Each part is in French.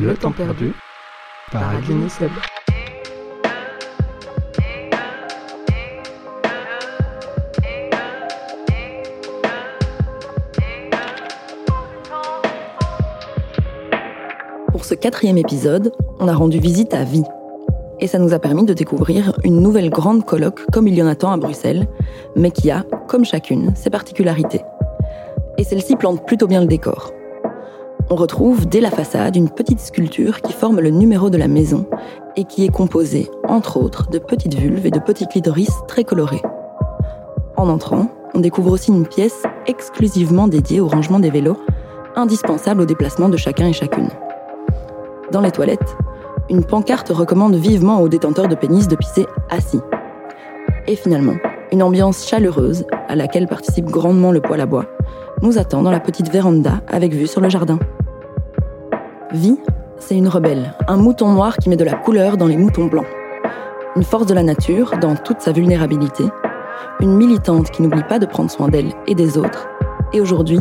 Le temps perdu par Adeline Seb. Pour ce quatrième épisode, on a rendu visite à Vie. Et ça nous a permis de découvrir une nouvelle grande colloque comme il y en a tant à Bruxelles, mais qui a, comme chacune, ses particularités. Et celle-ci plante plutôt bien le décor. On retrouve dès la façade une petite sculpture qui forme le numéro de la maison et qui est composée, entre autres, de petites vulves et de petits clitoris très colorés. En entrant, on découvre aussi une pièce exclusivement dédiée au rangement des vélos, indispensable au déplacement de chacun et chacune. Dans les toilettes, une pancarte recommande vivement aux détenteurs de pénis de pisser assis. Et finalement, une ambiance chaleureuse, à laquelle participe grandement le poêle à bois, nous attend dans la petite véranda avec vue sur le jardin. Vie, c'est une rebelle, un mouton noir qui met de la couleur dans les moutons blancs. Une force de la nature dans toute sa vulnérabilité, une militante qui n'oublie pas de prendre soin d'elle et des autres, et aujourd'hui,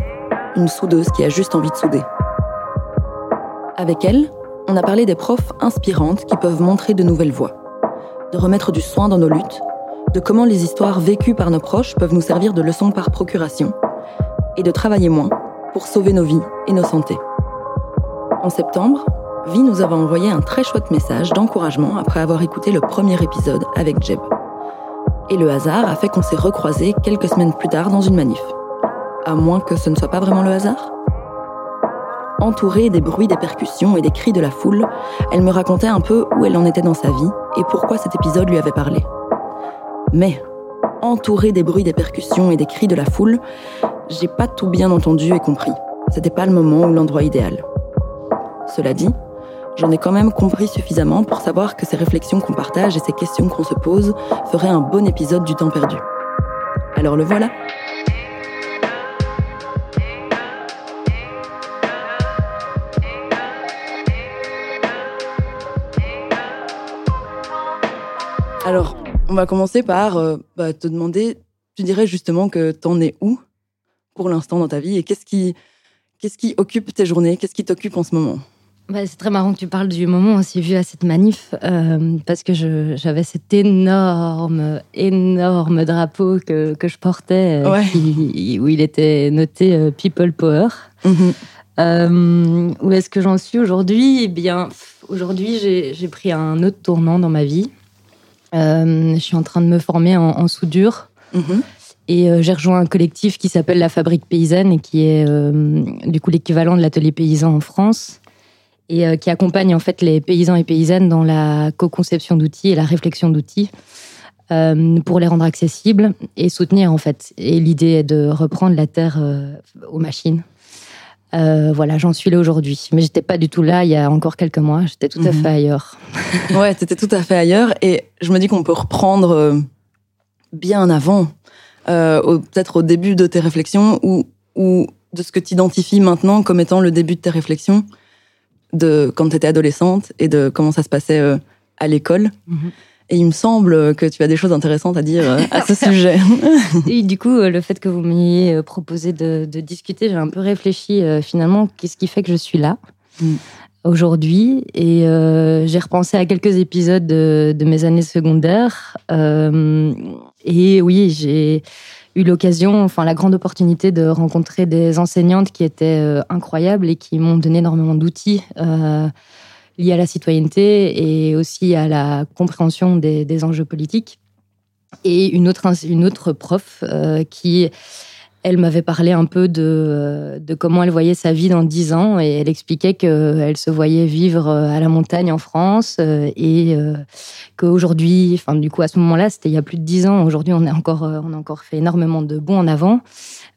une soudeuse qui a juste envie de souder. Avec elle, on a parlé des profs inspirantes qui peuvent montrer de nouvelles voies, de remettre du soin dans nos luttes, de comment les histoires vécues par nos proches peuvent nous servir de leçons par procuration, et de travailler moins pour sauver nos vies et nos santé. En septembre, Vie nous avait envoyé un très chouette message d'encouragement après avoir écouté le premier épisode avec Jeb. Et le hasard a fait qu'on s'est recroisés quelques semaines plus tard dans une manif. À moins que ce ne soit pas vraiment le hasard Entourée des bruits des percussions et des cris de la foule, elle me racontait un peu où elle en était dans sa vie et pourquoi cet épisode lui avait parlé. Mais, entourée des bruits des percussions et des cris de la foule, j'ai pas tout bien entendu et compris. C'était pas le moment ou l'endroit idéal. Cela dit, j'en ai quand même compris suffisamment pour savoir que ces réflexions qu'on partage et ces questions qu'on se pose feraient un bon épisode du temps perdu. Alors le voilà. Alors, on va commencer par euh, bah, te demander, tu dirais justement que t'en es où pour l'instant dans ta vie et qu'est-ce qu'est-ce qui occupe tes journées, qu'est-ce qui t'occupe en ce moment? Bah, c'est très marrant que tu parles du moment où on s'est vu à cette manif, euh, parce que j'avais cet énorme, énorme drapeau que, que je portais, euh, qui, où il était noté euh, People Power. Mhm. où est-ce que j'en suis aujourd'hui? Eh bien, aujourd'hui, j'ai pris un autre tournant dans ma vie. je suis en train de me former en, soudure. Mhm. Et j'ai rejoint un collectif qui s'appelle la Fabrique Paysanne et qui est du coup l'équivalent de l'atelier paysan en France et euh, qui accompagne en fait les paysans et paysannes dans la co-conception d'outils et la réflexion d'outils euh, pour les rendre accessibles et soutenir en fait. Et l'idée est de reprendre la terre euh, aux machines. voilà, j'en suis là aujourd'hui. Mais j'étais pas du tout là il y a encore quelques mois. J'étais tout à mhm. fait ailleurs. ouais, t'étais tout à fait ailleurs. Et je me dis qu'on peut reprendre bien avant, peut-être au début de tes réflexions ou, ou de ce que tu identifies maintenant comme étant le début de tes réflexions de quand tu étais adolescente et de comment ça se passait euh, à l'école. Mhm. Et il me semble que tu as des choses intéressantes à dire euh, à ce sujet. et du coup, euh, le fait que vous m'ayez proposé de, discuter, j'ai un peu réfléchi finalement, qu'est-ce qui fait que je suis là mm. aujourd'hui Et j'ai repensé à quelques épisodes de, de mes années secondaires. et oui, j'ai l'occasion, enfin la grande opportunité de rencontrer des enseignantes qui étaient euh, incroyables et qui m'ont donné énormément d'outils euh, liés à la citoyenneté et aussi à la compréhension des, enjeux politiques. Et une autre, une autre prof euh, qui elle m'avait parlé un peu de, de, comment elle voyait sa vie dans dix ans et elle expliquait qu'elle se voyait vivre à la montagne en France et qu'aujourd'hui, enfin du coup à ce moment-là, c'était il y a plus de dix ans. Aujourd'hui, on a encore, on a encore fait énormément de bons en avant.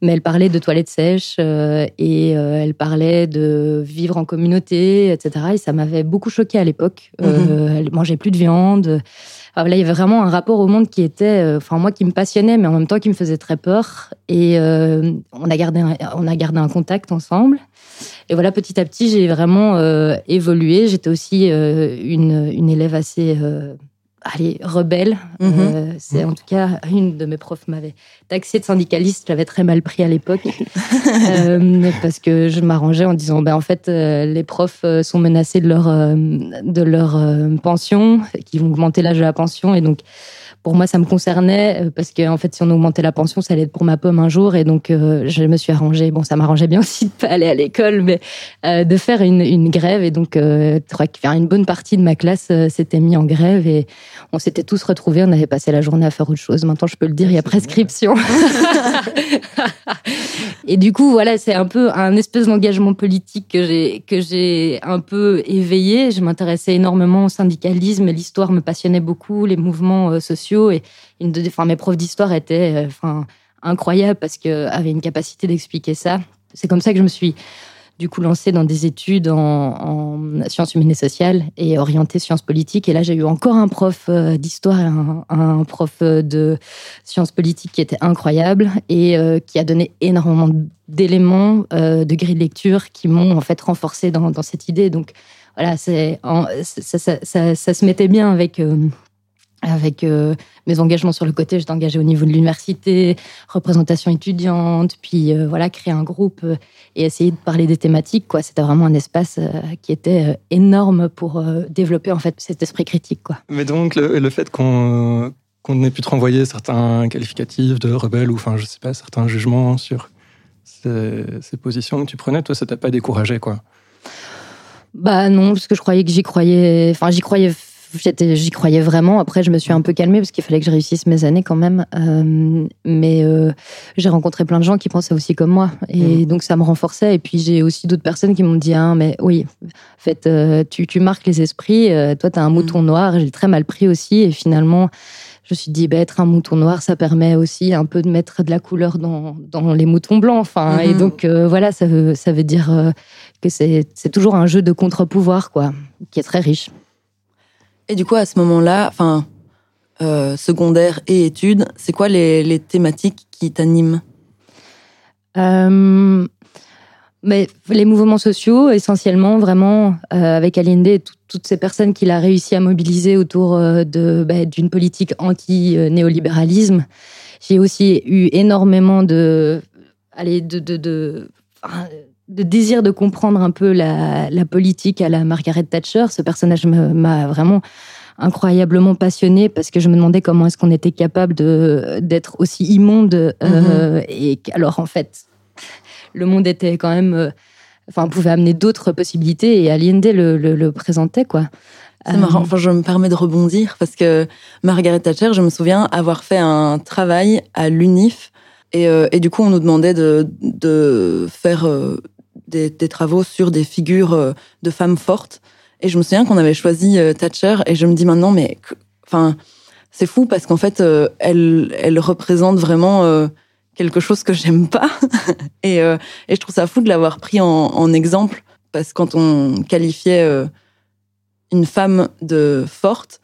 Mais elle parlait de toilettes sèches et elle parlait de vivre en communauté, etc. Et ça m'avait beaucoup choqué à l'époque. Elle mangeait plus de viande. Ah, là, il y avait vraiment un rapport au monde qui était, euh, enfin moi, qui me passionnait, mais en même temps qui me faisait très peur. Et euh, on a gardé, un, on a gardé un contact ensemble. Et voilà, petit à petit, j'ai vraiment euh, évolué. J'étais aussi une, une, élève assez allez, rebelle. Mhm. Euh, c'est en tout cas une de mes profs m'avait taxé de syndicaliste. J'avais très mal pris à l'époque Euh, parce que je m'arrangeais en disant, ben en fait, euh, les profs euh, sont menacés de leur euh, de leur euh, pension, qui vont augmenter l'âge de la pension, et donc pour moi, ça me concernait euh, parce que en fait, si on augmentait la pension, ça allait être pour ma pomme un jour, et donc euh, je me suis arrangée. Bon, ça m'arrangeait bien aussi de pas aller à l'école, mais euh, de faire une, une grève, et donc euh, je faire une bonne partie de ma classe euh, s'était mis en grève, et on s'était tous retrouvés. On avait passé la journée à faire autre chose. Maintenant, je peux le dire, il y a prescription. et du coup, voilà, c'est un peu un espèce d'engagement politique que j'ai que j'ai un peu éveillé. Je m'intéressais énormément au syndicalisme, l'histoire me passionnait beaucoup, les mouvements euh, et mes profs d'histoire étaient euh, incroyables parce que avaient une capacité d'expliquer ça. C'est comme ça que je me suis du coup lancée dans des études en, en sciences humaines et sociales et orientée sciences politiques. Et là, j'ai eu encore un prof euh, d'histoire et un, prof euh, de sciences politiques qui était incroyable et qui a donné énormément d'éléments, de grilles de lecture qui m'ont en fait renforcé dans, cette idée. Donc voilà, ça, se mettait bien avec avec euh, mes engagements sur le côté. J'étais engagée au niveau de l'université, représentation étudiante, puis euh, voilà, créer un groupe euh, et essayer de parler des thématiques. Quoi, c'était vraiment un espace qui était énorme pour développer en fait cet esprit critique. Quoi. Mais donc, le, le fait qu'on qu'on ait pu te renvoyer certains qualificatifs de rebelle ou, enfin, je sais pas, certains jugements sur ces, ces positions que tu prenais, toi, ça t'a pas découragé, quoi? Bah non, parce que je croyais que j'y croyais. Enfin, j'y croyais. J'y croyais vraiment. Après, je me suis un peu calmée parce qu'il fallait que je réussisse mes années quand même. Euh, mais euh, j'ai rencontré plein de gens qui pensaient aussi comme moi, et donc ça me renforçait. Et puis j'ai aussi d'autres personnes qui m'ont dit ah mais oui, en fait, euh, tu, tu marques les esprits. toi, t'as un mouton noir. J'ai très mal pris aussi. Et finalement, je me suis dit, bah, être un mouton noir, ça permet aussi un peu de mettre de la couleur dans, dans les moutons blancs. Enfin, et Mhm. donc voilà, ça veut, ça veut dire que c'est toujours un jeu de contre-pouvoir, quoi, qui est très riche. Et du coup, à ce moment-là, enfin, euh, secondaire et études, c'est quoi les, thématiques qui t'animent? Euh, mais les mouvements sociaux, essentiellement, vraiment, euh, avec Allende et tout- toutes ces personnes qu'il a réussi à mobiliser autour de bah, d'une politique anti-néolibéralisme. J'ai aussi eu énormément de, allez, de, de, de désir de comprendre un peu la, la politique à la Margaret Thatcher. Ce personnage m'a vraiment incroyablement passionnée parce que je me demandais comment est-ce qu'on était capable de d'être aussi immonde euh, et que- alors en fait le monde était quand même euh, enfin pouvait amener d'autres possibilités et Allende le, le, le présentait quoi C'est Euh, marrant. Enfin, je me permets de rebondir parce que Margaret Thatcher, je me souviens avoir fait un travail à l'UNIF et, euh, et du coup, on nous demandait de, de faire euh, des, travaux sur des figures euh, de femmes fortes. Et je me souviens qu'on avait choisi euh, Thatcher et je me dis maintenant, mais enfin, c'est fou parce qu'en fait, euh, elle, elle représente vraiment quelque chose que j'aime pas. et, et je trouve ça fou de l'avoir pris en, en exemple parce que quand on qualifiait une femme de forte,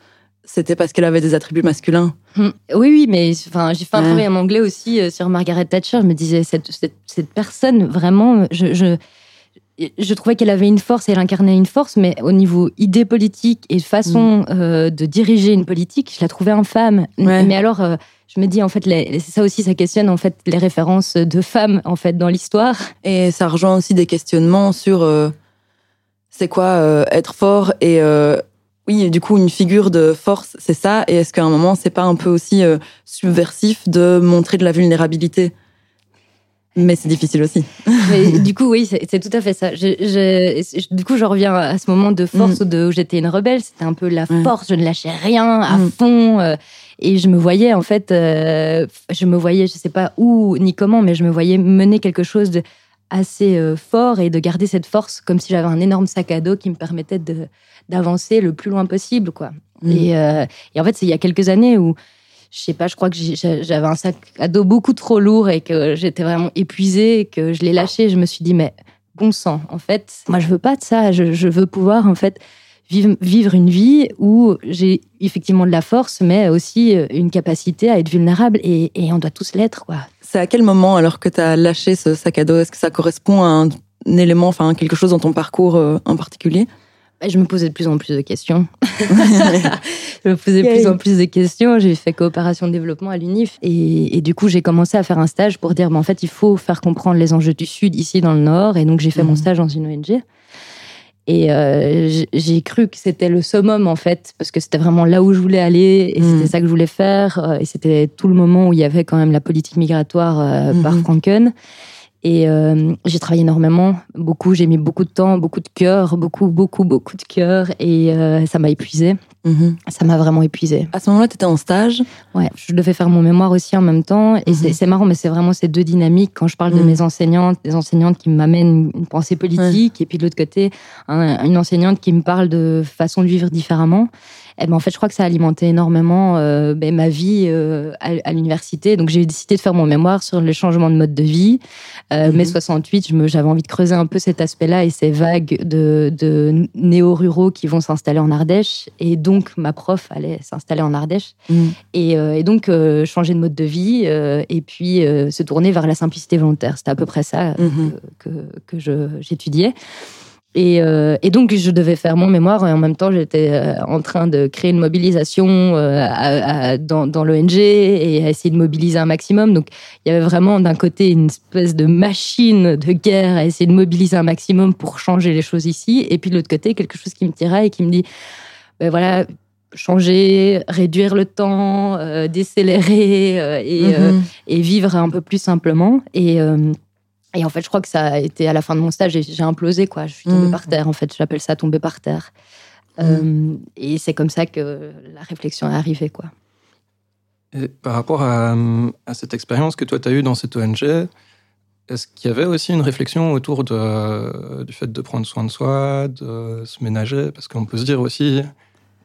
c'était parce qu'elle avait des attributs masculins. Hmm. Oui, oui, mais enfin, j'ai fait un Ouais. travail en anglais aussi euh, sur Margaret Thatcher. Je me disais, cette, cette, cette personne, vraiment, je, je, je trouvais qu'elle avait une force, elle incarnait une force, mais au niveau idée politique et façon euh, de diriger une politique, je la trouvais infâme. Ouais. Mais alors, euh, je me dis, en fait, les- ça aussi, ça questionne en fait les références de femmes en fait dans l'histoire. Et ça rejoint aussi des questionnements sur c'est quoi être fort et oui, du coup, une figure de force, c'est ça. Et est-ce qu'à un moment, c'est pas un peu aussi euh, subversif de montrer de la vulnérabilité? Mais c'est difficile aussi. Mais du coup, oui, c'est tout à fait ça. Je, je- je- du coup, je reviens à ce moment de force où, de- où j'étais une rebelle. C'était un peu la Mm. Ouais. force. Je ne lâchais rien à Mm. fond. euh, et je me voyais, en fait, euh, je me voyais, je sais pas où ni comment, mais je me voyais mener quelque chose de assez euh, fort et de garder cette force comme si j'avais un énorme sac à dos qui me permettait d'avancer le plus loin possible, quoi. Et, euh, et en fait, c'est il y a quelques années où je sais pas, je crois que j'avais un sac à dos beaucoup trop lourd et que j'étais vraiment épuisée, et que je l'ai lâché. Je me suis dit, mais bon sang, en fait, moi je veux pas de ça. Je, je veux pouvoir en fait vivre, vivre une vie où j'ai effectivement de la force, mais aussi euh, une capacité à être vulnérable et, et on doit tous l'être, quoi. C'est à quel moment, alors que tu as lâché ce sac à dos, est-ce que ça correspond à un, un élément, enfin quelque chose dans ton parcours euh, en particulier? Bah, je me posais de plus en plus de questions. je me posais de plus en plus de questions. J'ai fait coopération de développement à l'UNIF. Et, du coup, j'ai commencé à faire un stage pour dire, bah, en fait, il faut faire comprendre les enjeux du Sud ici dans le Nord. Et donc, j'ai fait mon mhm. stage dans une ONG. Et euh, j'ai cru que c'était le summum, en fait, parce que c'était vraiment là où je voulais aller. Et c'était mhm. ça que je voulais faire. Euh, et c'était tout le moment où il y avait quand même la politique migratoire euh, par mhm. Franken. Et euh, j'ai travaillé énormément, beaucoup, j'ai mis beaucoup de temps, beaucoup de cœur, beaucoup, beaucoup, beaucoup de cœur. Et euh, ça m'a épuisé. Mhm. Ça m'a vraiment épuisé. À ce moment-là, tu étais en stage? Ouais, je devais faire mon mémoire aussi en même temps. Et c'est marrant, mais c'est vraiment ces deux dynamiques. Quand je parle de mhm. mes enseignantes, des enseignantes qui m'amènent une pensée politique, et puis de l'autre côté, une enseignante qui me parle de façon de vivre différemment. Eh ben, en fait, je crois que ça a alimenté énormément euh, ben, ma vie euh, à, l'université. Donc, j'ai décidé de faire mon mémoire sur le changement de mode de vie. Euh, Mai 68, j'avais envie de creuser un peu cet aspect-là et ces vagues de, de néo-ruraux qui vont s'installer en Ardèche. Et donc, ma prof allait s'installer en Ardèche. Mhm. Et, euh, et, donc, euh, changer de mode de vie et puis se tourner vers la simplicité volontaire. C'était à peu près ça mhm. que, que, que j'étudiais. Euh, et, donc, je devais faire mon mémoire et en même temps, j'étais euh, en train de créer une mobilisation euh, dans, l'ONG et à essayer de mobiliser un maximum. Donc, il y avait vraiment d'un côté une espèce de machine de guerre à essayer de mobiliser un maximum pour changer les choses ici. Et puis de l'autre côté, quelque chose qui me tirait et qui me dit, ben voilà, changer, réduire le temps, décélérer et, mm-hmm. et, vivre un peu plus simplement. Et et en fait, je crois que ça a été à la fin de mon stage, j'ai implosé, quoi. Je suis tombée mmh. par terre, en fait. J'appelle ça tomber par terre. Mmh. Euh, et c'est comme ça que la réflexion est arrivée, quoi. Et par rapport à, cette expérience que toi, tu as eue dans cette ONG, est-ce qu'il y avait aussi une réflexion autour de, du fait de prendre soin de soi, de se ménager? Parce qu'on peut se dire aussi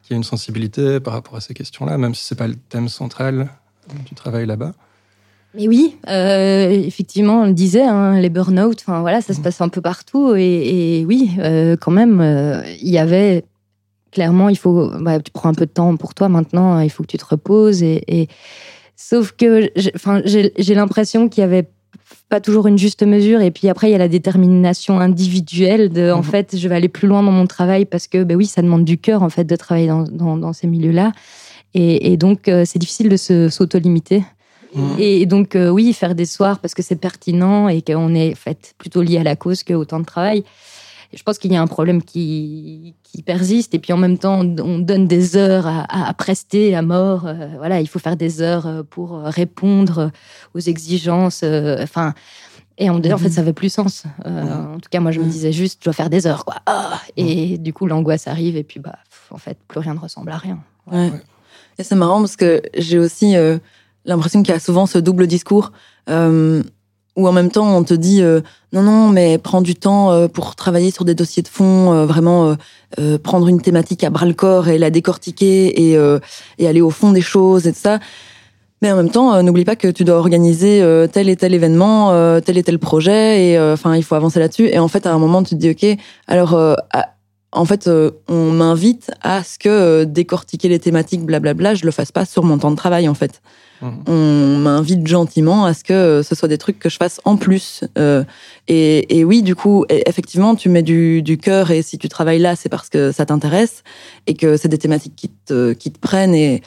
qu'il y a une sensibilité par rapport à ces questions-là, même si ce n'est pas le thème central du travail là-bas. Mais oui, euh, effectivement, on le disait, hein, les burn-out, enfin voilà, ça se mm. passe un peu partout. Et, oui, euh, quand même, euh, il y avait clairement, il faut, bah, tu prends un peu de temps pour toi maintenant, il faut que tu te reposes. Et, sauf que, enfin, j'ai l'impression qu'il y avait pas toujours une juste mesure. Et puis après, il y a la détermination individuelle de, en mm-hmm. fait, je vais aller plus loin dans mon travail parce que, ben oui, ça demande du cœur en fait de travailler dans, dans, ces milieux-là. Et, et, donc, c'est difficile de s'auto-limiter. Mmh. Et donc, euh, oui, faire des soirs parce que c'est pertinent et qu'on est fait, plutôt lié à la cause qu'au temps de travail. je pense qu'il y a un problème qui, qui, persiste. Et puis en même temps, on donne des heures à, à prester à mort. Euh, voilà, il faut faire des heures euh, pour répondre aux exigences. Enfin. et en, en fait, mmh. ça n'avait plus sens. En tout cas, moi, je me disais juste, je dois faire des heures, quoi. Ah et du coup, l'angoisse arrive, et puis, bah, en fait, plus rien ne ressemble à rien. Ouais. Et c'est marrant parce que j'ai aussi l'impression qu'il y a souvent ce double discours euh, où en même temps on te dit euh, non non mais prends du temps euh, pour travailler sur des dossiers de fond, vraiment prendre une thématique à bras le corps et la décortiquer et, et aller au fond des choses et tout ça. Mais en même temps, n'oublie pas que tu dois organiser tel et tel événement, tel et tel projet, et enfin, il faut avancer là-dessus. Et en fait, à un moment, tu te dis, ok, alors, en fait, on m'invite à ce que décortiquer les thématiques, blablabla, je le fasse pas sur mon temps de travail, en fait. On m'invite gentiment à ce que ce soit des trucs que je fasse en plus. Euh, et, oui, du coup, e, effectivement, tu mets du, cœur et si tu travailles là, c'est parce que ça t'intéresse et que c'est des thématiques qui te, prennent et,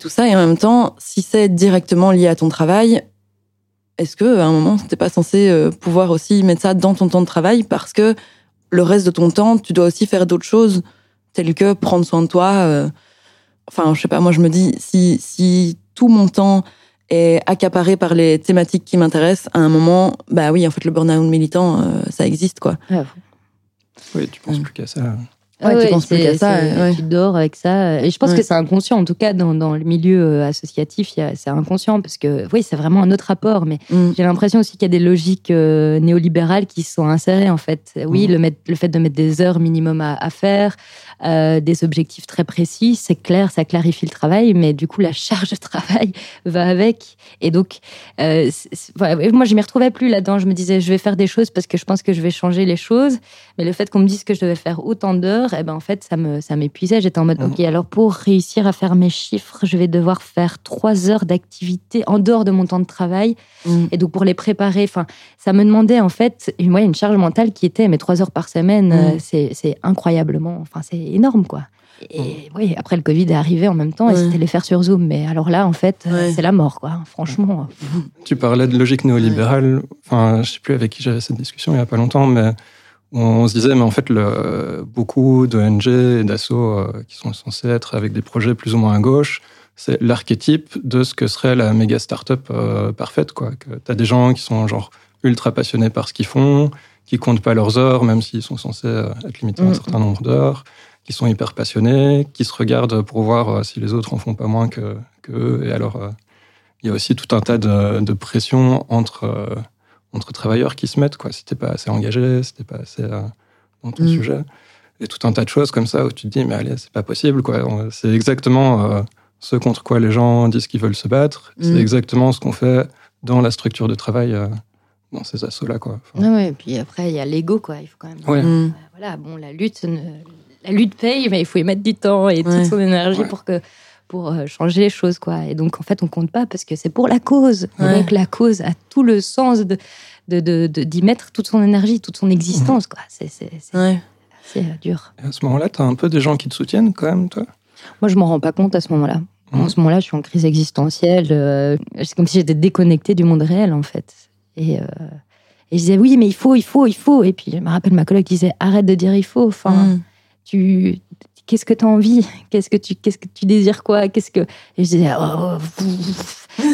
tout ça. Et en même temps, si c'est directement lié à ton travail, est-ce que à un moment, t'es pas censé euh, pouvoir aussi mettre ça dans ton temps de travail parce que le reste de ton temps, tu dois aussi faire d'autres choses telles que prendre soin de toi. Euh, enfin, je sais pas, moi je me dis si tout mon temps est accaparé par les thématiques qui m'intéressent, à un moment, bah oui, en fait, le burn-out militant, euh, ça existe, quoi. Ah, oui, tu penses plus qu'à ça. Ouais, tu penses plus qu'à ça. Tu dors avec ça. Et je pense que c'est inconscient, en tout cas, dans, dans le milieu euh, associatif, c'est inconscient, parce que oui, c'est vraiment un autre rapport. Mais mm. j'ai l'impression aussi qu'il y a des logiques euh, néolibérales qui sont insérées, en fait. Oui, mm. le, le fait de mettre des heures minimum à, à faire, euh, des objectifs très précis, c'est clair, ça clarifie le travail, mais du coup, la charge de travail va avec. Et donc, euh, moi, je m'y retrouvais plus là-dedans. Je me disais, je vais faire des choses parce que je pense que je vais changer les choses. Mais le fait qu'on me dise que je devais faire autant d'heures, heures, et eh ben en fait, ça me ça m'épuisait. J'étais en mode, ok, alors pour réussir à faire mes chiffres, je vais devoir faire trois heures d'activité en dehors de mon temps de travail. Mm. Et donc pour les préparer, enfin, ça me demandait en fait une, une charge mentale qui était, mais trois heures par semaine, mm. euh, c'est incroyablement, enfin, c'est énorme, quoi. Et oui, après le Covid est arrivé en même temps et c'était les faire sur Zoom. Mais alors là, en fait, c'est la mort, quoi. Franchement. Tu parlais de logique néolibérale. Enfin, je sais plus avec qui j'avais cette discussion il y a pas longtemps, mais on se disait, mais en fait, le, beaucoup d'ONG et d'assauts euh, qui sont censés être avec des projets plus ou moins à gauche, c'est l'archétype de ce que serait la méga start-up euh, parfaite, quoi. Que t'as des gens qui sont genre ultra passionnés par ce qu'ils font, qui comptent pas leurs heures, même s'ils sont censés euh, être limités à un mm. certain nombre d'heures, qui sont hyper passionnés, qui se regardent pour voir si les autres en font pas moins que, eux. Et alors, il y a aussi tout un tas de, de pressions entre, entre travailleurs qui se mettent. Quoi. Si t'es pas assez engagé, si t'es pas assez dans ton mm. sujet. Et tout un tas de choses comme ça où tu te dis, mais allez, c'est pas possible. Quoi. C'est exactement ce contre quoi les gens disent qu'ils veulent se battre. C'est mm. exactement ce qu'on fait dans la structure de travail dans ces assauts-là. Quoi. ouais, et puis après, il y a l'ego, quoi. Il faut quand même. Mm. Voilà, bon, la lutte ne la lutte paye, mais il faut y mettre du temps et toute son énergie pour que pour euh, changer les choses quoi. Et donc en fait on compte pas parce que c'est pour la cause. Donc la cause a tout le sens de d'y de, de, mettre toute son énergie, toute son existence quoi. C'est c'est euh, dur. Et à ce moment-là, tu as un peu des gens qui te soutiennent quand même toi? Moi je m'en rends pas compte à ce moment-là. En ce moment-là, je suis en crise existentielle. Euh, c'est comme si j'étais déconnectée du monde réel en fait. Et et je disais oui, mais il faut, il faut, il faut. Et puis je me rappelle ma collègue qui disait arrête de dire il faut. Enfin, mm tu qu'est-ce que tu as envie? Qu'est-ce que tu qu'est-ce que tu désires quoi? Qu'est-ce que et je disais oh,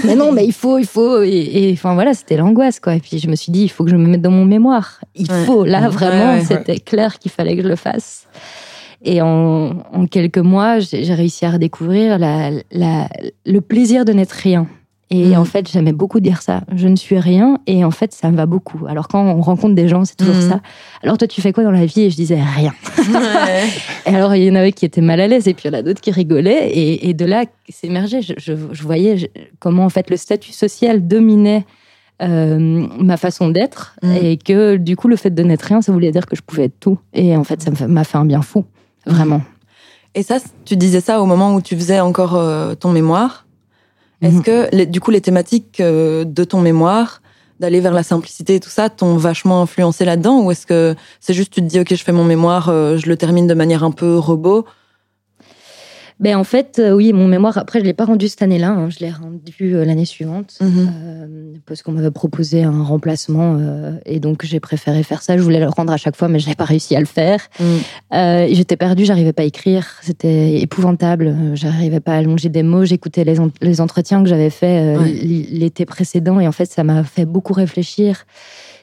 mais non mais il faut il faut et, enfin voilà c'était l'angoisse quoi. Et puis je me suis dit il faut que je me mette dans mon mémoire. Il faut là vraiment c'était clair qu'il fallait que je le fasse. Et en, en quelques mois j'ai réussi à redécouvrir la, la, le plaisir de n'être rien et mm. en fait, j'aimais beaucoup dire ça. Je ne suis rien. Et en fait, ça me va beaucoup. Alors, quand on rencontre des gens, c'est toujours mm. ça. Alors, toi, tu fais quoi dans la vie? Et je disais rien. et alors, il y en avait qui étaient mal à l'aise. Et puis, il y en a d'autres qui rigolaient. Et, de là, s'émergeait. Je, je, voyais comment, en fait, le statut social dominait euh, ma façon d'être. Mm. Et que, du coup, le fait de n'être rien, ça voulait dire que je pouvais être tout. Et en fait, ça m'a fait un bien fou. Vraiment. Et ça, tu disais ça au moment où tu faisais encore euh, ton mémoire? Est-ce mhm. que, du coup, les thématiques euh, de ton mémoire, d'aller vers la simplicité et tout ça, t'ont vachement influencé là-dedans Ou est-ce que c'est juste tu te dis, OK, je fais mon mémoire, euh, je le termine de manière un peu robot ben, En fait, euh, oui, mon mémoire, après, je ne l'ai pas rendu cette année-là. Hein, je l'ai rendu euh, l'année suivante mhm. euh, parce qu'on m'avait proposé un remplacement et donc j'ai préféré faire ça. Je voulais le rendre à chaque fois, mais je n'avais pas réussi à le faire. Mhm. J'étais perdue, j'arrivais pas à écrire. C'était épouvantable. J'arrivais pas à allonger des mots. J'écoutais les, les, entretiens que j'avais faits l'été précédent et en fait, ça m'a fait beaucoup réfléchir.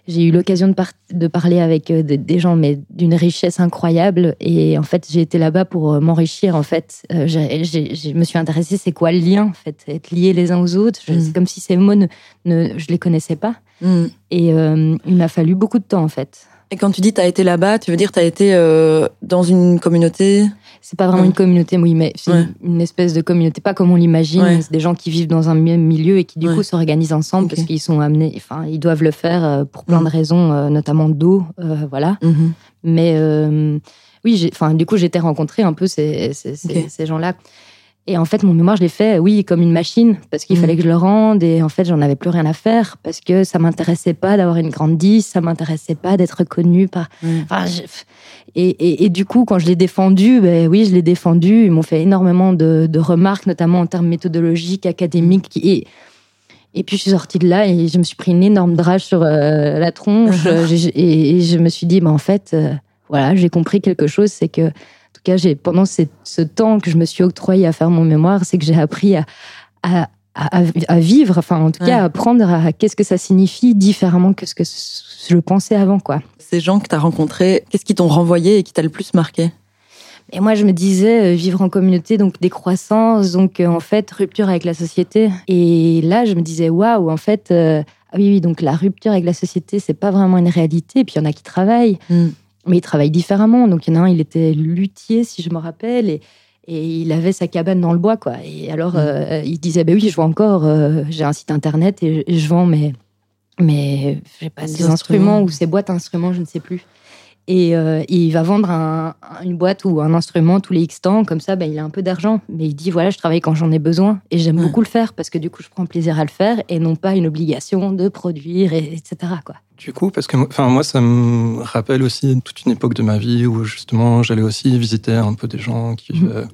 J'ai eu l'occasion de, de, parler avec euh, des gens, mais d'une richesse incroyable. Et en fait, j'ai été là-bas pour euh, m'enrichir. En fait, euh, je me suis intéressée, c'est quoi le lien, en fait, être liés les uns aux autres? C'est mm. comme si ces mots, ne, ne, je les connaissais pas. Mm. Et il m'a fallu beaucoup de temps, en fait. Et quand tu dis tu as été là-bas, tu veux dire tu as été dans une communauté? C'est pas vraiment une communauté, oui, mais c'est une espèce de communauté, pas comme on l'imagine. C'est des gens qui vivent dans un même milieu et qui du coup s'organisent ensemble parce qu'ils sont amenés, enfin, ils doivent le faire euh, pour plein de raisons, euh, notamment d'eau, euh, voilà. Mhm. Mais oui, enfin, du coup, j'étais rencontré un peu ces, ces, ces gens-là. Et en fait, mon mémoire, je l'ai fait, oui, comme une machine, parce qu'il mm. fallait que je le rende. Et en fait, j'en avais plus rien à faire, parce que ça m'intéressait pas d'avoir une grande 10, ça m'intéressait pas d'être connue par. Mm. Enfin, et, et, et, du coup, quand je l'ai défendu, ben oui, je l'ai défendu. Ils m'ont fait énormément de, de, remarques, notamment en termes méthodologiques, académiques. Et, et puis, je suis sortie de là et je me suis pris une énorme drage sur euh, la tronche. et, je me suis dit, ben, en fait, euh, voilà, j'ai compris quelque chose, c'est que cas, j'ai, pendant ce temps que je me suis octroyé à faire mon mémoire, c'est que j'ai appris à, à, à, vivre, enfin, en tout cas, à apprendre à qu'est-ce que ça signifie différemment que ce que je pensais avant, quoi. Ces gens que tu as rencontrés, qu'est-ce qui t'ont renvoyé et qui t'a le plus marqué? Et moi, je me disais, euh, vivre en communauté, donc décroissance, donc euh, en fait, rupture avec la société. Et là, je me disais, waouh, en fait, euh, ah oui, oui, donc la rupture avec la société, c'est pas vraiment une réalité. Et puis, il y en a qui travaillent. Mm mais il travaille différemment. Donc, il y en a un, il était luthier, si je me rappelle, et, et il avait sa cabane dans le bois, quoi. Et alors, mm. euh, il disait, ben oui, je vois encore, euh, j'ai un site internet et, je vends mes, mes je sais pas, des instruments. ou ces boîtes instruments, je ne sais plus. Et, euh, il va vendre une boîte ou un instrument tous les X temps, comme ça, ben, il a un peu d'argent. Mais il dit voilà, je travaille quand j'en ai besoin et j'aime beaucoup le faire parce que du coup, je prends plaisir à le faire et non pas une obligation de produire, et, etc. Quoi. Du coup, parce que enfin, moi, ça me rappelle aussi toute une époque de ma vie où justement, j'allais aussi visiter un peu des gens qui mmh. vivaient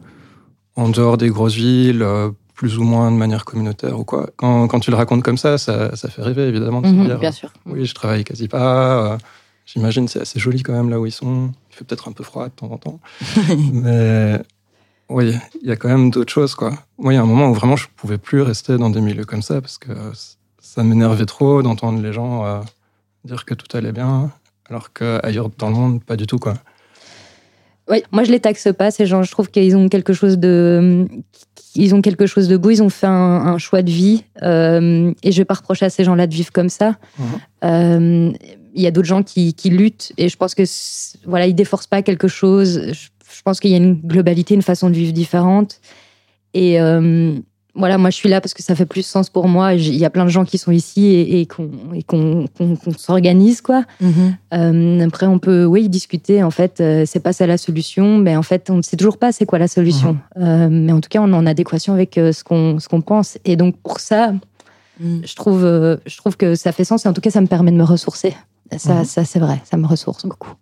en dehors des grosses villes, euh, plus ou moins de manière communautaire ou quoi. Quand, quand tu le racontes comme ça, ça, ça fait rêver évidemment. Mmh, dire, bien sûr. Oui, je travaille quasi pas. Euh, J'imagine c'est assez joli quand même là où ils sont. Il fait peut-être un peu froid de temps en temps. Mais oui, il y a quand même d'autres choses. Quoi. Moi, il y a un moment où vraiment je ne pouvais plus rester dans des milieux comme ça parce que ça m'énervait trop d'entendre les gens euh, dire que tout allait bien, alors qu'ailleurs dans le monde, pas du tout. Quoi. Oui, moi je les taxe pas, ces gens. Je trouve qu'ils ont quelque chose de. Ils ont quelque chose de beau, ils ont fait un, choix de vie. Euh, et je vais pas reprocher à ces gens-là de vivre comme ça. Mhm. Euh, il y a d'autres gens qui, luttent et je pense que voilà, ils déforcent pas quelque chose. Je, pense qu'il y a une globalité, une façon de vivre différente. Et euh, voilà, moi je suis là parce que ça fait plus sens pour moi. Il y a plein de gens qui sont ici et, qu'on s'organise quoi. Mm-hmm. Euh, après on peut oui discuter. En fait, euh, c'est pas ça la solution, mais en fait on ne sait toujours pas c'est quoi la solution. Mm-hmm. mais en tout cas on est en adéquation avec ce qu'on ce qu'on pense. Et donc pour ça, mm. je trouve je trouve que ça fait sens et en tout cas ça me permet de me ressourcer. Ça, mhm. ça c'est vrai, ça me ressource beaucoup.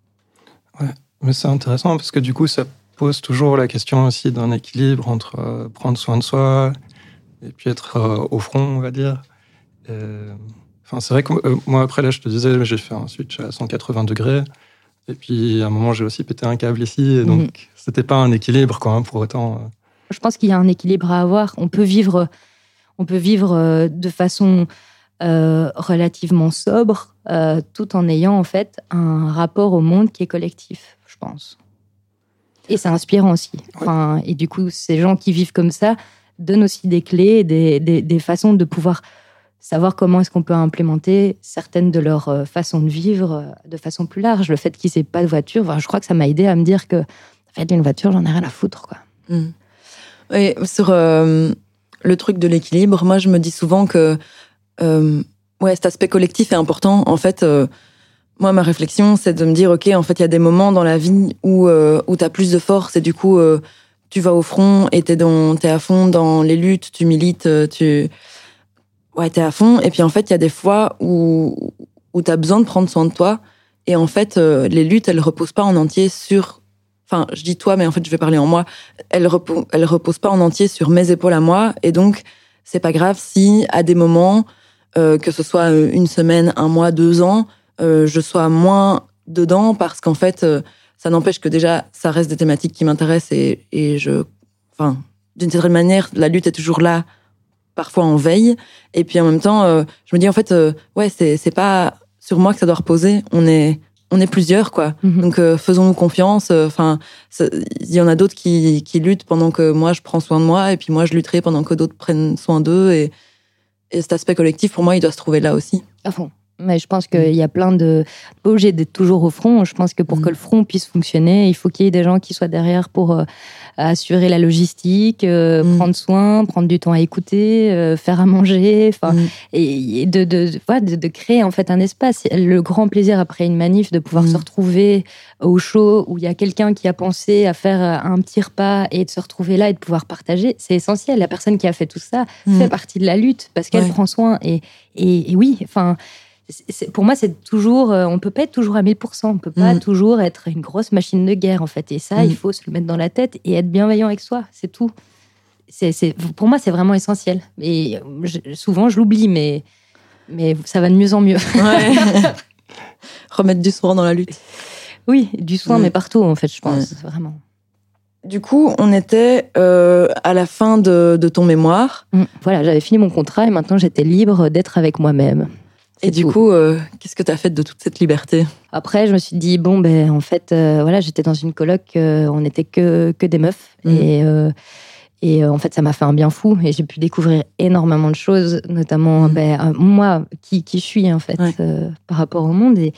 Ouais, mais c'est intéressant parce que du coup, ça pose toujours la question aussi d'un équilibre entre euh, prendre soin de soi et puis être euh, au front, on va dire. Enfin, c'est vrai que euh, moi, après, là, je te disais, j'ai fait un switch à 180 degrés. Et puis, à un moment, j'ai aussi pété un câble ici. Et donc, mhm. c'était pas un équilibre, quoi, hein, pour autant. Je pense qu'il y a un équilibre à avoir. On peut vivre, on peut vivre de façon euh, relativement sobre, euh, tout en ayant en fait un rapport au monde qui est collectif, je pense. Et c'est inspirant aussi. Enfin, et du coup, ces gens qui vivent comme ça donnent aussi des clés, des, des, façons de pouvoir savoir comment est-ce qu'on peut implémenter certaines de leurs euh, façons de vivre de façon plus large. Le fait qu'ils n'aient pas de voiture, je crois que ça m'a aidé à me dire que, en fait, une voiture, j'en ai rien à foutre. Quoi. Mmh. Et sur le truc de l'équilibre, moi, je me dis souvent que euh, ouais, cet aspect collectif est important. En fait, euh, moi, ma réflexion, c'est de me dire, ok, en fait, il y a des moments dans la vie où euh, où t'as plus de force et du coup, euh, tu vas au front et t'es dans, t'es à fond dans les luttes, tu milites, tu, ouais, t'es à fond. Et puis en fait, il y a des fois où où t'as besoin de prendre soin de toi. Et en fait, les luttes, elles reposent pas en entier sur enfin, je dis toi, mais en fait, je vais parler en moi. Elles reposent, elles reposent pas en entier sur mes épaules à moi. Et donc, c'est pas grave si, à des moments, euh, que ce soit euh, une semaine, un mois, deux ans, euh, je sois moins dedans parce qu'en fait, ça n'empêche que déjà, ça reste des thématiques qui m'intéressent et, et je, enfin, d'une certaine manière, la lutte est toujours là, parfois en veille. Et puis en même temps, je me dis en fait, ouais, c'est c'est pas sur moi que ça doit reposer. On est on est plusieurs quoi. Mhm. Donc faisons-nous confiance. Enfin, il y en a d'autres qui qui luttent pendant que moi je prends soin de moi et puis moi je lutterai pendant que d'autres prennent soin d'eux et et cet aspect collectif, pour moi, il doit se trouver là aussi. À fond. Mais je pense qu'il y a plein de. Pas obligé d'être toujours au front. Je pense que pour mm. que le front puisse fonctionner, il faut qu'il y ait des gens qui soient derrière pour euh, assurer la logistique, euh, mm. prendre soin, prendre du temps à écouter, euh, faire à manger, enfin, mm. et, de, de, de, de, créer en fait un espace. Le grand plaisir après une manif de pouvoir se retrouver au chaud où il y a quelqu'un qui a pensé à faire un petit repas et de se retrouver là et de pouvoir partager, c'est essentiel. La personne qui a fait tout ça fait partie de la lutte parce qu'elle prend soin et, et, et oui, enfin pour moi, c'est toujours, euh, on peut pas être toujours à 1000%, on peut pas mm. toujours être une grosse machine de guerre en fait. Et ça, il mm. faut se le mettre dans la tête et être bienveillant avec soi, c'est tout. C'est, pour moi, c'est vraiment essentiel. Et souvent, je l'oublie, mais, mais ça va de mieux en mieux. Remettre du soin dans la lutte. Oui, du soin, mm. mais partout en fait, je pense vraiment. Du coup, on était euh, à la fin de, de ton mémoire. Voilà, j'avais fini mon contrat et maintenant j'étais libre d'être avec moi-même. Et du coup, euh, qu'est-ce que tu as fait de toute cette liberté? Après, je me suis dit bon ben en fait euh, voilà, j'étais dans une coloc, euh, on n'était que que des meufs. Mmh. et et en fait ça m'a fait un bien fou. Et j'ai pu découvrir énormément de choses, notamment mmh. ben, moi qui qui je suis en fait par rapport au monde. Et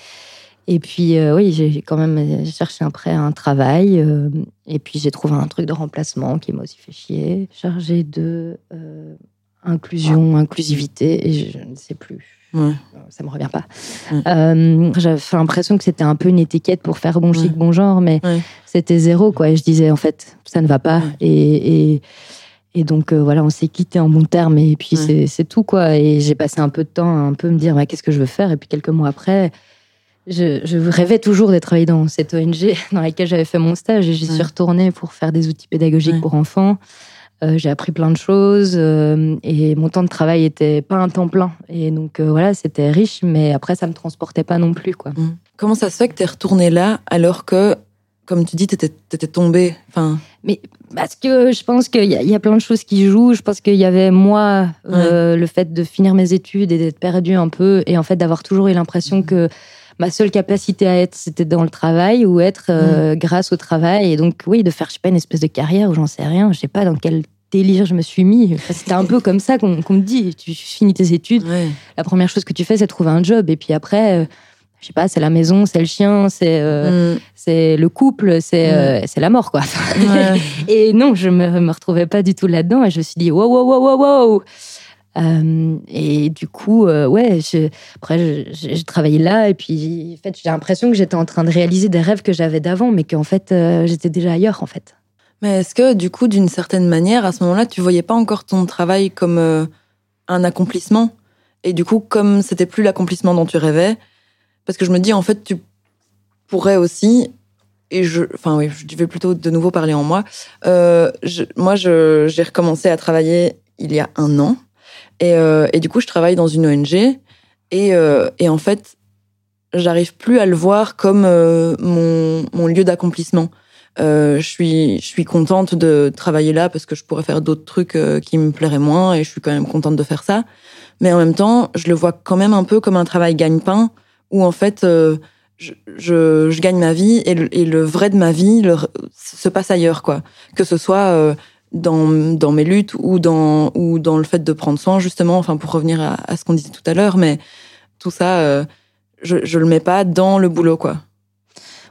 et puis oui, j'ai quand même cherché après un travail et puis j'ai trouvé un truc de remplacement qui m'a aussi fait chier, chargé de inclusion, inclusivité et je ne sais plus Ça me revient pas. J'avais l'impression que c'était un peu une étiquette pour faire bon chic, bon genre, mais c'était zéro, quoi. Et je disais, en fait, ça ne va pas. Et, et, et, donc, voilà, on s'est quitté en bon terme. Et puis, c'est tout, quoi. Et j'ai passé un peu de temps à un peu me dire, bah, qu'est-ce que je veux faire? Et puis, quelques mois après, je, rêvais toujours d'être travailler dans cette ONG dans laquelle j'avais fait mon stage et j'y suis retournée pour faire des outils pédagogiques pour enfants. Euh, j'ai appris plein de choses euh, et mon temps de travail était pas un temps plein. Et donc euh, voilà, c'était riche, mais après ça me transportait pas non plus quoi. Mmh. Comment ça se fait que tu es retournée là alors que, comme tu dis, tu étais, tombée enfin... Mais parce que je pense qu'il y, y, a plein de choses qui jouent. Je pense qu'il y avait moi le fait de finir mes études et d'être perdue un peu et en fait d'avoir toujours eu l'impression mmh. que ma seule capacité à être, c'était dans le travail ou être euh, mm. grâce au travail. Et donc, oui, de faire, je sais pas, une espèce de carrière ou j'en sais rien. Je sais pas dans quel délire je me suis mis. c'était un peu comme ça qu'on me dit. Tu finis tes études. La première chose que tu fais, c'est trouver un job. Et puis après, euh, je sais pas, c'est la maison, c'est le chien, c'est euh, mm. c'est le couple, c'est mm. c'est la mort, quoi. et non, je me, me retrouvais pas du tout là-dedans. Et je me suis dit, wow, wow, wow, wow, wow. Euh, et du coup, euh, ouais, après, j'ai travaillé là et puis, en fait, j'ai l'impression que j'étais en train de réaliser des rêves que j'avais d'avant, mais qu'en fait, euh, j'étais déjà ailleurs, en fait. Mais est-ce que, du coup, d'une certaine manière, à ce moment-là, tu voyais pas encore ton travail comme un accomplissement? Et du coup, comme c'était plus l'accomplissement dont tu rêvais, parce que je me dis, en fait, tu pourrais aussi et je, enfin oui, je vais plutôt de nouveau parler en moi. je, moi, j'ai recommencé à travailler il y a un an. Et, euh, et, du coup, je travaille dans une ONG. Et, euh, et en fait, j'arrive plus à le voir comme euh, mon, lieu d'accomplissement. Je suis je suis contente de travailler là parce que je pourrais faire d'autres trucs qui me plairaient moins et je suis quand même contente de faire ça. Mais en même temps, je le vois quand même un peu comme un travail gagne-pain où en fait je, gagne ma vie et le, vrai de ma vie se passe ailleurs quoi. Que ce soit dans, dans mes luttes ou dans, ou dans le fait de prendre soin, justement, enfin, pour revenir à, à ce qu'on disait tout à l'heure, mais tout ça, euh, je, je le mets pas dans le boulot, quoi.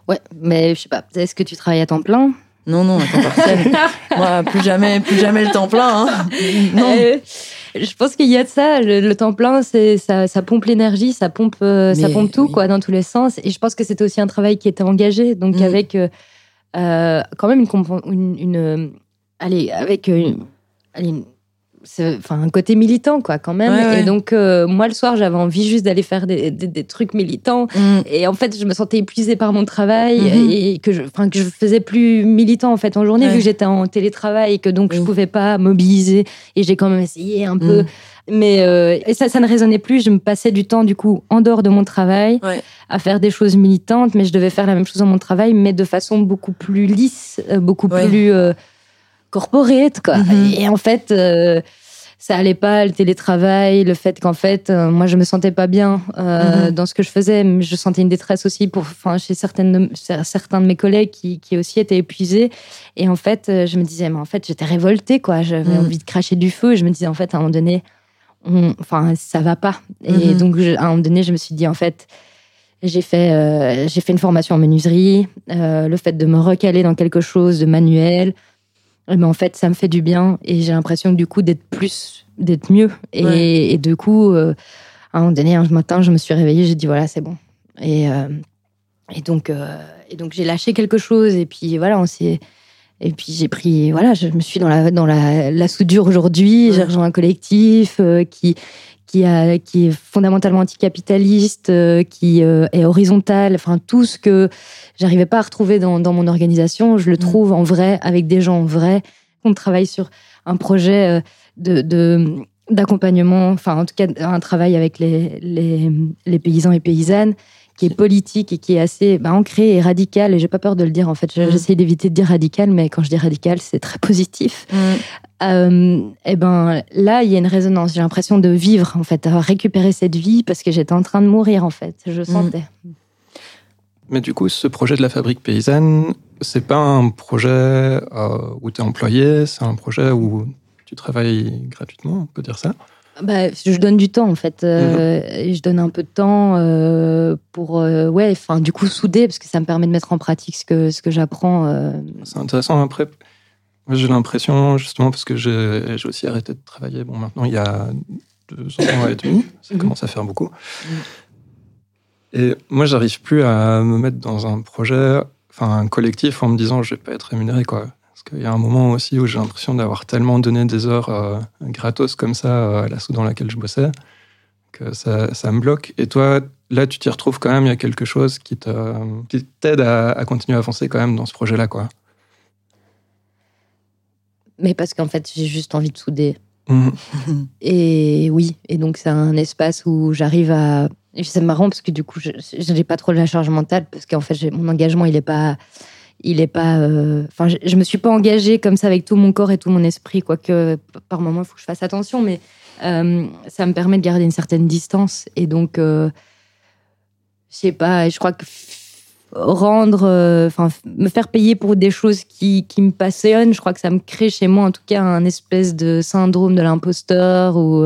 Ouais, mais je sais pas, est-ce que tu travailles à temps plein? Non, non, à temps partiel. Moi, plus jamais, plus jamais le temps plein. Hein. Non. Euh, je pense qu'il y a de ça. Le, temps plein, c'est ça, ça pompe l'énergie, ça pompe, euh, ça pompe tout, quoi, dans tous les sens. Et je pense que c'était aussi un travail qui était engagé, donc mm. avec euh, quand même une, une, une allez, avec euh, allez, enfin un côté militant quoi quand même. Et donc euh, moi le soir j'avais envie juste d'aller faire des, des, trucs militants. Mm. et en fait je me sentais épuisée par mon travail mm-hmm. et que je que je faisais plus militant en fait en journée vu que j'étais en télétravail et que donc je pouvais pas mobiliser et j'ai quand même essayé un peu. Mm. mais euh, et ça ça ne résonnait plus. Je me passais du temps du coup en dehors de mon travail à faire des choses militantes mais je devais faire la même chose dans mon travail mais de façon beaucoup plus lisse beaucoup plus corporate, quoi. Mhm. Et en fait, euh, ça allait pas, le télétravail, le fait qu'en fait, euh, moi, je me sentais pas bien euh, mhm. dans ce que je faisais. Mais je sentais une détresse aussi pour, enfin, chez certaines de, certains de mes collègues qui, qui aussi étaient épuisés. Et en fait, je me disais, mais en fait, j'étais révoltée, quoi. J'avais mhm. envie de cracher du feu. Et je me disais, en fait, à un moment donné, enfin, ça va pas. Et donc, à un moment donné, je me suis dit, en fait, j'ai fait, j'ai fait une formation en menuiserie. le fait de me recaler dans quelque chose de manuel, mais ben, en fait, ça me fait du bien et j'ai l'impression du coup d'être plus, d'être mieux. Et, du coup, euh, à un moment donné, un matin, je me suis réveillée, j'ai dit voilà, c'est bon. Et, euh, et donc, euh, et donc j'ai lâché quelque chose et puis voilà, on s'est. Et puis j'ai pris, voilà, je me suis dans la, dans la, la soudure aujourd'hui. J'ai rejoint un collectif qui, qui, a, qui est fondamentalement anticapitaliste, euh, qui euh, est horizontal, enfin tout ce que j'arrivais pas à retrouver dans, dans, mon organisation, je le mm. trouve en vrai, avec des gens vrais. On travaille sur un projet euh, de, d'accompagnement, enfin en tout cas un travail avec les, les, les, paysans et paysannes qui est politique et qui est assez bah, ancré et radical. Et j'ai pas peur de le dire en fait. Mm. J'essaie d'éviter de dire radical, mais quand je dis radical, c'est très positif. Mm. Euh, et ben là, il y a une résonance. J'ai l'impression de vivre en fait, à récupérer cette vie parce que j'étais en train de mourir en fait. Je mm. sentais. Mais du coup, ce projet de la fabrique paysanne, c'est pas un projet euh, où tu es employé, c'est un projet où tu travailles gratuitement, on peut dire ça? Bah, je donne du temps en fait. Euh, mhm. je donne un peu de temps euh, pour, euh, ouais, enfin, du coup, souder parce que ça me permet de mettre en pratique ce que, ce que j'apprends. C'est intéressant. Après, j'ai l'impression, justement, parce que j'ai aussi arrêté de travailler. Bon, maintenant, il y a deux ans et demi. Ça mhm. commence à faire beaucoup. Et moi, j'arrive plus à me mettre dans un projet, enfin un collectif, en me disant je vais pas être rémunéré, quoi. Parce qu'il y a un moment aussi où j'ai l'impression d'avoir tellement donné des heures euh, gratos comme ça euh, à la sous dans laquelle je bossais que ça, ça, me bloque. Et toi, là, tu t'y retrouves quand même. Il y a quelque chose qui t'aide à, à, continuer à avancer quand même dans ce projet-là, quoi. Mais parce qu'en fait, j'ai juste envie de souder. Mhm. Et oui, et donc c'est un espace où j'arrive à. C'est marrant parce que du coup, je n'ai pas trop la charge mentale parce qu'en fait, mon engagement, il n'est pas. Il est pas. Euh, enfin, je, ne me suis pas engagée comme ça avec tout mon corps et tout mon esprit, quoique par moment, il faut que je fasse attention, mais euh, ça me permet de garder une certaine distance. Et donc, euh, je sais pas, je crois que rendre, euh, enfin, me faire payer pour des choses qui, qui, me passionnent. Je crois que ça me crée chez moi, en tout cas, un espèce de syndrome de l'imposteur ou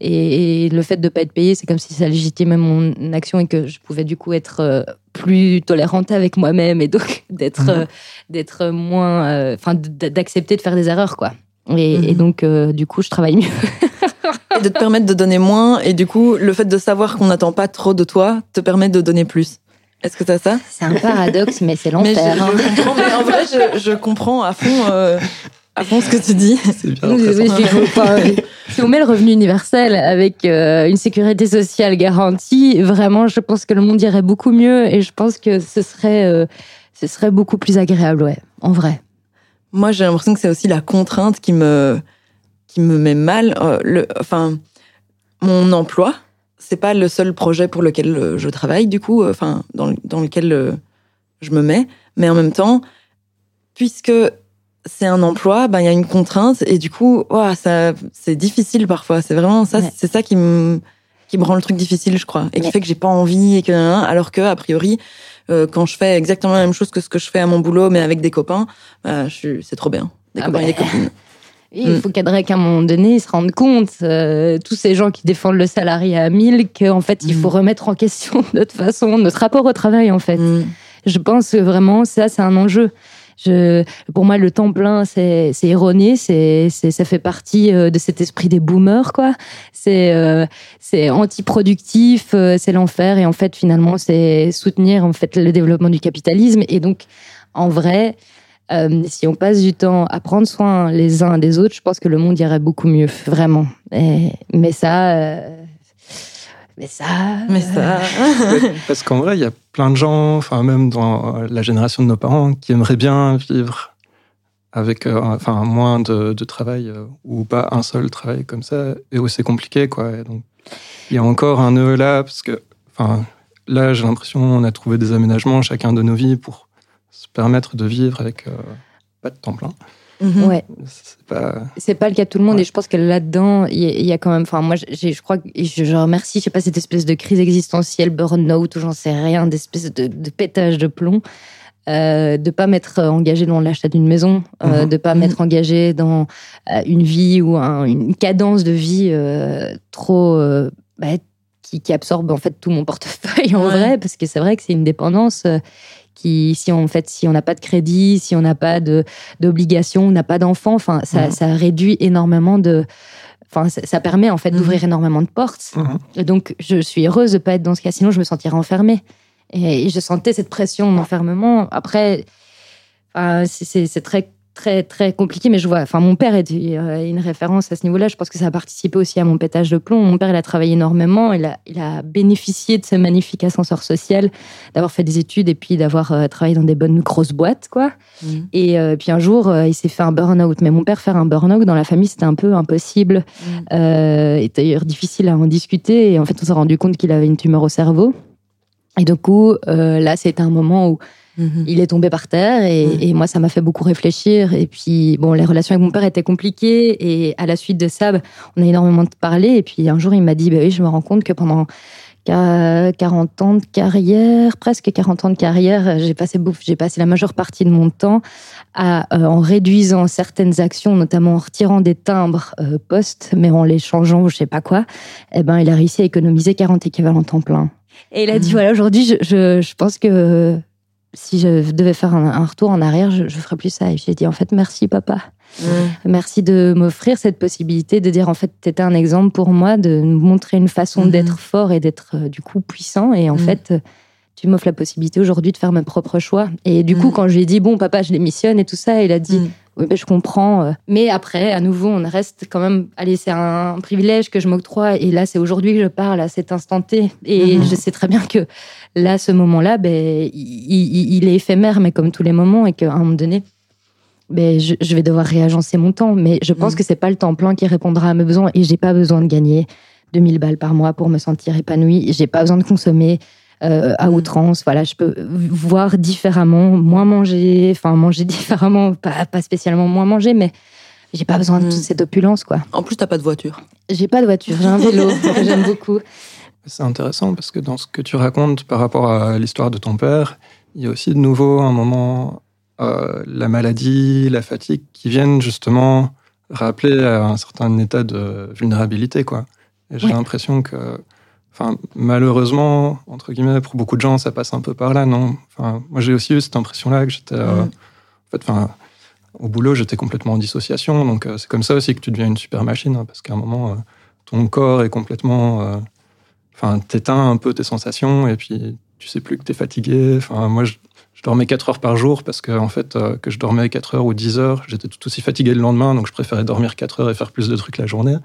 et, le fait de pas être payé, c'est comme si ça légitimait mon action et que je pouvais du coup être plus tolérante avec moi-même et donc d'être mhm. d'être moins, enfin, d'accepter de faire des erreurs, quoi. Et, et mhm. donc, du coup, je travaille mieux. et de te permettre de donner moins. Et du coup, le fait de savoir qu'on n'attend pas trop de toi te permet de donner plus. Est-ce que tu as ça? C'est un paradoxe, mais c'est l'enfer. Mais, hein. mais en vrai, je, comprends à fond, euh, à fond ce que tu dis. C'est bien. si on met le revenu universel avec euh, une sécurité sociale garantie, vraiment, je pense que le monde irait beaucoup mieux et je pense que ce serait, euh, ce serait beaucoup plus agréable, ouais, en vrai. Moi, j'ai l'impression que c'est aussi la contrainte qui me, qui me met mal. le, enfin, mon emploi c'est pas le seul projet pour lequel euh, je travaille, du coup, euh, enfin, dans, dans, lequel euh, je me mets. Mais en même temps, puisque c'est un emploi, ben il y a une contrainte et du coup, ça, c'est difficile parfois. C'est vraiment ça, c'est ça qui me qui me rend le truc difficile, je crois, et qui fait que j'ai pas envie et que alors que a priori, quand je fais exactement la même chose que ce que je fais à mon boulot, mais avec des copains, bah, c'est trop bien, des ah copains et des copines. il mm. faut qu'à qu'à un moment donné, ils se rendent compte, euh, tous ces gens qui défendent le salarié à 1000, qu'en fait, il faut mm. remettre en question notre façon, notre rapport au travail, en fait. Mm. Je pense que vraiment, ça, c'est un enjeu. Pour moi, le temps plein, c'est erroné, c'est ça fait partie euh, de cet esprit des boomers, quoi. C'est euh, c'est antiproductif, c'est l'enfer, et en fait, finalement, c'est soutenir en fait le développement du capitalisme. Et donc, en vrai, euh, si on passe du temps à prendre soin les uns des autres, je pense que le monde irait beaucoup mieux, vraiment. mais ça. Euh, mais ça. Mais ça. Parce qu'en vrai, il y a plein de gens, enfin, même dans la génération de nos parents, qui aimeraient bien vivre avec euh, enfin, moins de, travail ou pas un seul travail comme ça, et où c'est compliqué, quoi. donc, il y a encore un nœud là, parce que, enfin, là, j'ai l'impression qu'on a trouvé des aménagements chacun de nos vies pour se permettre de vivre avec euh, pas de temps plein. Mhm. Ouais. C'est pas... c'est pas le cas de tout le monde et je pense que là-dedans, il y, a quand même. Enfin, moi, je crois que je, remercie, je sais pas, cette espèce de crise existentielle, burn-out ou j'en sais rien, d'espèce de, de pétage de plomb. Euh, de pas m'être engagé dans l'achat d'une maison, euh, mhm. de pas m'être engagé dans euh, une vie ou une cadence de vie euh, trop bah, qui, qui, absorbe en fait tout mon portefeuille en vrai, parce que c'est vrai que c'est une dépendance qui, si on, en fait, si on n'a pas de crédit, si on n'a pas d'obligation, on n'a pas d'enfant, enfin, ça, mhm. ça, réduit énormément de. Enfin, ça, permet en fait d'ouvrir mhm. énormément de portes. Mhm. Et donc, je suis heureuse de pas être dans ce cas, sinon je me sentirais enfermée. Et je sentais cette pression d'enfermement. Après, c'est très très très compliqué mais je vois enfin mon père est une référence à ce niveau-là. Je pense que ça a participé aussi à mon pétage de plomb. Mon père il a travaillé énormément. Il a il a bénéficié de ce magnifique ascenseur social d'avoir fait des études et puis d'avoir euh, travaillé dans des bonnes grosses boîtes quoi. Mmh. et euh, puis un jour euh, il s'est fait un burn-out. Mais mon père faire un burn-out dans la famille c'était un peu impossible. Mmh. et d'ailleurs difficile à en discuter. Et en fait on s'est rendu compte qu'il avait une tumeur au cerveau et du coup là c'était un moment où Mhm. Il est tombé par terre mhm. et, moi, ça m'a fait beaucoup réfléchir. Et puis, bon, les relations avec mon père étaient compliquées et à la suite de ça, bah, on a énormément parlé. Et puis, un jour, il m'a dit, bah oui, je me rends compte que pendant 40 ans de carrière, presque 40 ans de carrière, j'ai passé, j'ai passé la majeure partie de mon temps à, euh, en réduisant certaines actions, notamment en retirant des timbres euh, postes, mais en les changeant, je sais pas quoi. Eh ben, il a réussi à économiser 40 équivalents temps plein. Et il a dit, mhm. voilà, aujourd'hui, je, je, je pense que si je devais faire un, retour en arrière, je, je ferais plus ça. Et j'ai dit, en fait, merci papa. Merci de m'offrir cette possibilité de dire en fait, tu étais un exemple pour moi, de montrer une façon d'être fort et d'être du coup puissant. Et en fait, tu m'offres la possibilité aujourd'hui de faire mes propres choix. Et du coup, quand je lui ai dit, bon, papa, je démissionne et tout ça, il a dit, oui, ben, je comprends. Euh. Mais après, à nouveau, on reste quand même. Allez, c'est un privilège que je m'octroie. Et là, c'est aujourd'hui que je parle, à cet instant T. Et mhm. je sais très bien que là, ce moment-là, ben, il, est éphémère, mais comme tous les moments, et qu'à un moment donné, ben, je, vais devoir réagencer mon temps. Mais je pense mhm. que c'est pas le temps plein qui répondra à mes besoins. Et j'ai pas besoin de gagner 2000 balles par mois pour me sentir épanouie. J'ai pas besoin de consommer euh, à outrance. Voilà, je peux voir différemment, moins manger, enfin manger différemment, pas, pas spécialement moins manger, mais j'ai pas besoin de toute mm. cette opulence, quoi. En plus, t'as pas de voiture. J'ai pas de voiture, j'ai un vélo que j'aime beaucoup. C'est intéressant parce que dans ce que tu racontes par rapport à l'histoire de ton père, il y a aussi de nouveau un moment euh, la maladie, la fatigue qui viennent justement rappeler à un certain état de vulnérabilité, quoi. Et j'ai l'impression que Enfin, malheureusement, entre guillemets, pour beaucoup de gens, ça passe un peu par là, non? Enfin, moi, j'ai aussi eu cette impression-là que j'étais, euh, en fait, enfin, au boulot, j'étais complètement en dissociation. Donc, euh, c'est comme ça aussi que tu deviens une super machine, hein, parce qu'à un moment, euh, ton corps est complètement, enfin, t'éteins un peu tes sensations, et puis tu sais plus que t'es fatigué. Enfin, moi, je, dormais 4 heures par jour parce que, en fait, que je dormais 4 heures ou 10 heures, j'étais tout aussi fatigué le lendemain, donc je préférais dormir 4 heures et faire plus de trucs la journée.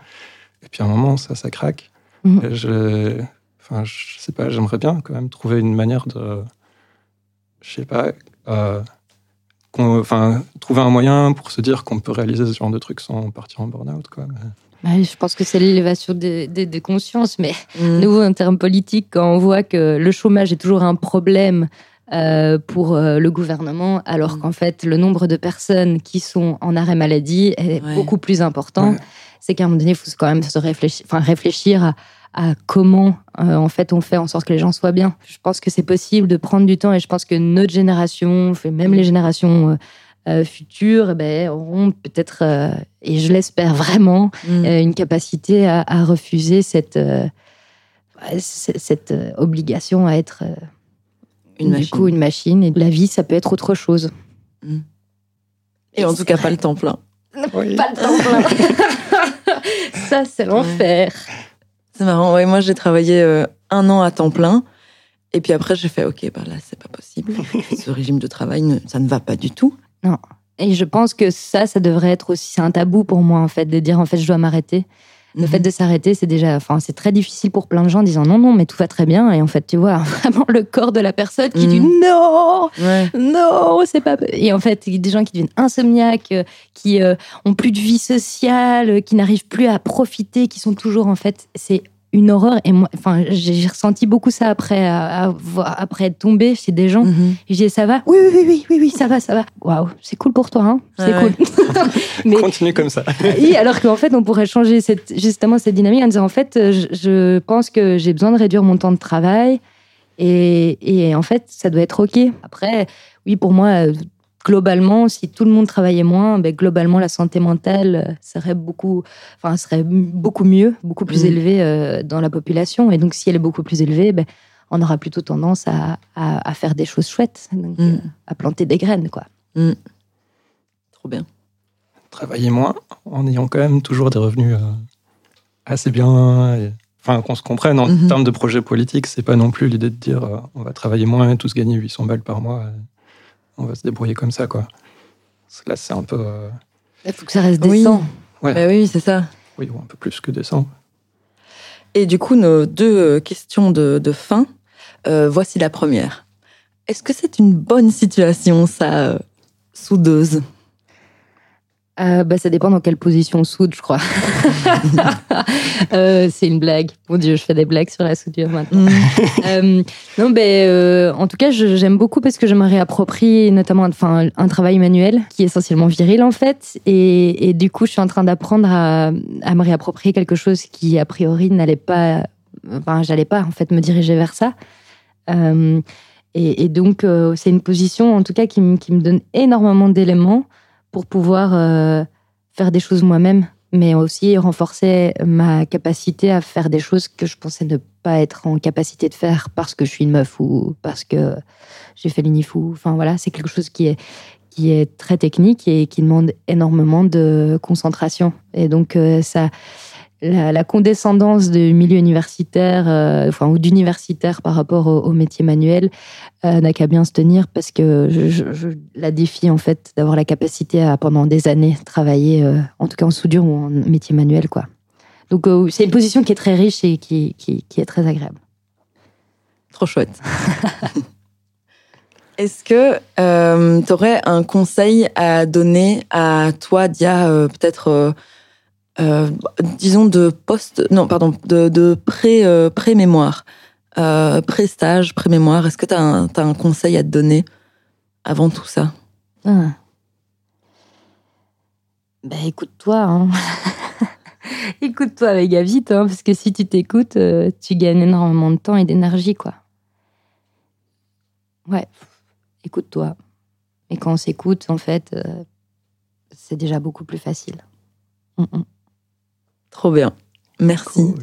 Et puis à un moment, ça, ça craque. Mhm. Je, enfin, je sais pas, j'aimerais bien quand même trouver une manière de, je sais pas, euh, enfin, trouver un moyen pour se dire qu'on peut réaliser ce genre de trucs sans partir en burn-out, quoi. je pense que c'est l'élévation des, des, consciences, mais mmh. nous, en termes politiques, quand on voit que le chômage est toujours un problème euh, pour euh, le gouvernement, alors mhm. qu'en fait, le nombre de personnes qui sont en arrêt maladie est beaucoup plus important, c'est qu'à un moment donné, il faut quand même se réfléchir, enfin, réfléchir à à comment euh, en fait on fait en sorte que les gens soient bien. Je pense que c'est possible de prendre du temps et je pense que notre génération, même les générations euh, euh, futures, eh ben, auront peut-être, et je l'espère vraiment, mm. une capacité à, refuser cette, cette obligation à être une du machine. coup une machine. Et la vie, ça peut être autre chose. Mm. Et, en tout cas, pas le temps plein. Pas le temps plein. ça, c'est l'enfer. C'est marrant. Ouais, moi, j'ai travaillé euh, un an à temps plein. Et puis après, j'ai fait, OK, bah là, c'est pas possible. Ce régime de travail, ça ne va pas du tout. Non. Et je pense que ça, ça devrait être aussi, c'est un tabou pour moi, en fait, de dire, en fait, je dois m'arrêter. Le fait mhm. de s'arrêter, c'est déjà, enfin, c'est très difficile pour plein de gens en disant non, non, mais tout va très bien. Et en fait, tu vois vraiment le corps de la personne qui dit mhm. non, non, c'est pas. Et en fait, il y a des gens qui deviennent insomniaques, euh, qui euh, ont plus de vie sociale, qui n'arrivent plus à profiter, qui sont toujours en fait, c'est une horreur. Et moi, enfin, j'ai ressenti beaucoup ça après, après être tombée chez des gens. Mhm. Et j'ai dit, ça va? Oui, oui, oui, oui, oui, ça va, ça va. Waouh, c'est cool pour toi, hein c'est cool. Mais, Continue comme ça. oui, alors qu'en fait, on pourrait changer cette, justement cette dynamique en disant, en fait, je, je pense que j'ai besoin de réduire mon temps de travail. Et, et, en fait, ça doit être OK. Après, oui, pour moi, globalement, si tout le monde travaillait moins, ben, globalement, la santé mentale euh, serait beaucoup, enfin, serait beaucoup mieux, beaucoup plus mm. élevée euh, dans la population. Et donc, si elle est beaucoup plus élevée, ben, on aura plutôt tendance à, à, faire des choses chouettes, mm. euh, à planter des graines, quoi. Mm. Trop bien. Travailler moins en ayant quand même toujours des revenus assez bien. Enfin, qu'on se comprenne en mm-hmm. termes de projet politique, c'est pas non plus l'idée de dire on va travailler moins et tous gagner 800 balles par mois on va se débrouiller comme ça, quoi. Là, c'est un peu. Euh, Il faut que ça reste décent. Oui, bah oui c'est ça. Oui, ou un peu plus que décent. Et du coup, nos deux euh, questions de, fin. Euh, voici la première. Est-ce que c'est une bonne situation, ça, soudeuse? Euh, bah, ça dépend dans quelle position on soude, je crois. euh, c'est une blague. Mon Dieu, je fais des blagues sur la soudure maintenant. Mm. euh, non, ben, en tout cas, j'aime beaucoup parce que je me réapproprie notamment enfin, un travail manuel qui est essentiellement viril en fait. Et, et du coup, je suis en train d'apprendre à, à, me réapproprier quelque chose qui, a priori, n'allait pas. Enfin, j'allais pas en fait me diriger vers ça. Et, et, donc, c'est une position en tout cas qui, qui me donne énormément d'éléments pour pouvoir euh, faire des choses moi-même, mais aussi renforcer ma capacité à faire des choses que je pensais ne pas être en capacité de faire parce que je suis une meuf ou parce que j'ai fait l'unifou. Enfin voilà, c'est quelque chose qui est qui est très technique et qui demande énormément de concentration. Et donc, euh, ça, la, condescendance du milieu universitaire, euh, enfin, ou d'universitaire par rapport au, métier manuel, euh, n'a qu'à bien se tenir parce que je, la défie, en fait, d'avoir la capacité à, pendant des années, travailler, en tout cas en soudure ou en métier manuel, quoi. Donc, c'est une position qui est très riche et qui, qui, qui est très agréable. Trop chouette. Est-ce que euh, tu aurais un conseil à donner à toi, Dia, euh, peut-être, euh, euh, disons, de post, non, pardon, de, de pré, pré-mémoire, pré-stage, pré-mémoire Est-ce que tu as, un conseil à te donner avant tout ça? Ben, écoute-toi. Hein. écoute-toi, méga vite, hein, parce que si tu t'écoutes, tu gagnes énormément de temps et d'énergie, quoi. Ouais, écoute-toi. Et quand on s'écoute, en fait, euh, c'est déjà beaucoup plus facile. Mm, mm. Trop bien. Merci.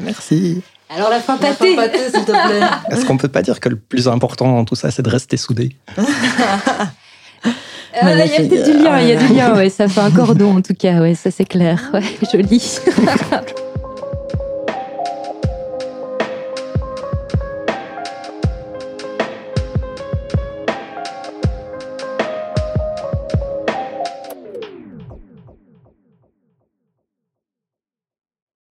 Merci. Alors la fin pâtée, s'il te plaît. Est-ce qu'on peut pas dire que le plus important dans tout ça, c'est de rester soudé Il y a peut-être du lien, il y a du lien, ouais, ça fait un cordon en tout cas, ouais, ça c'est clair, ouais, joli.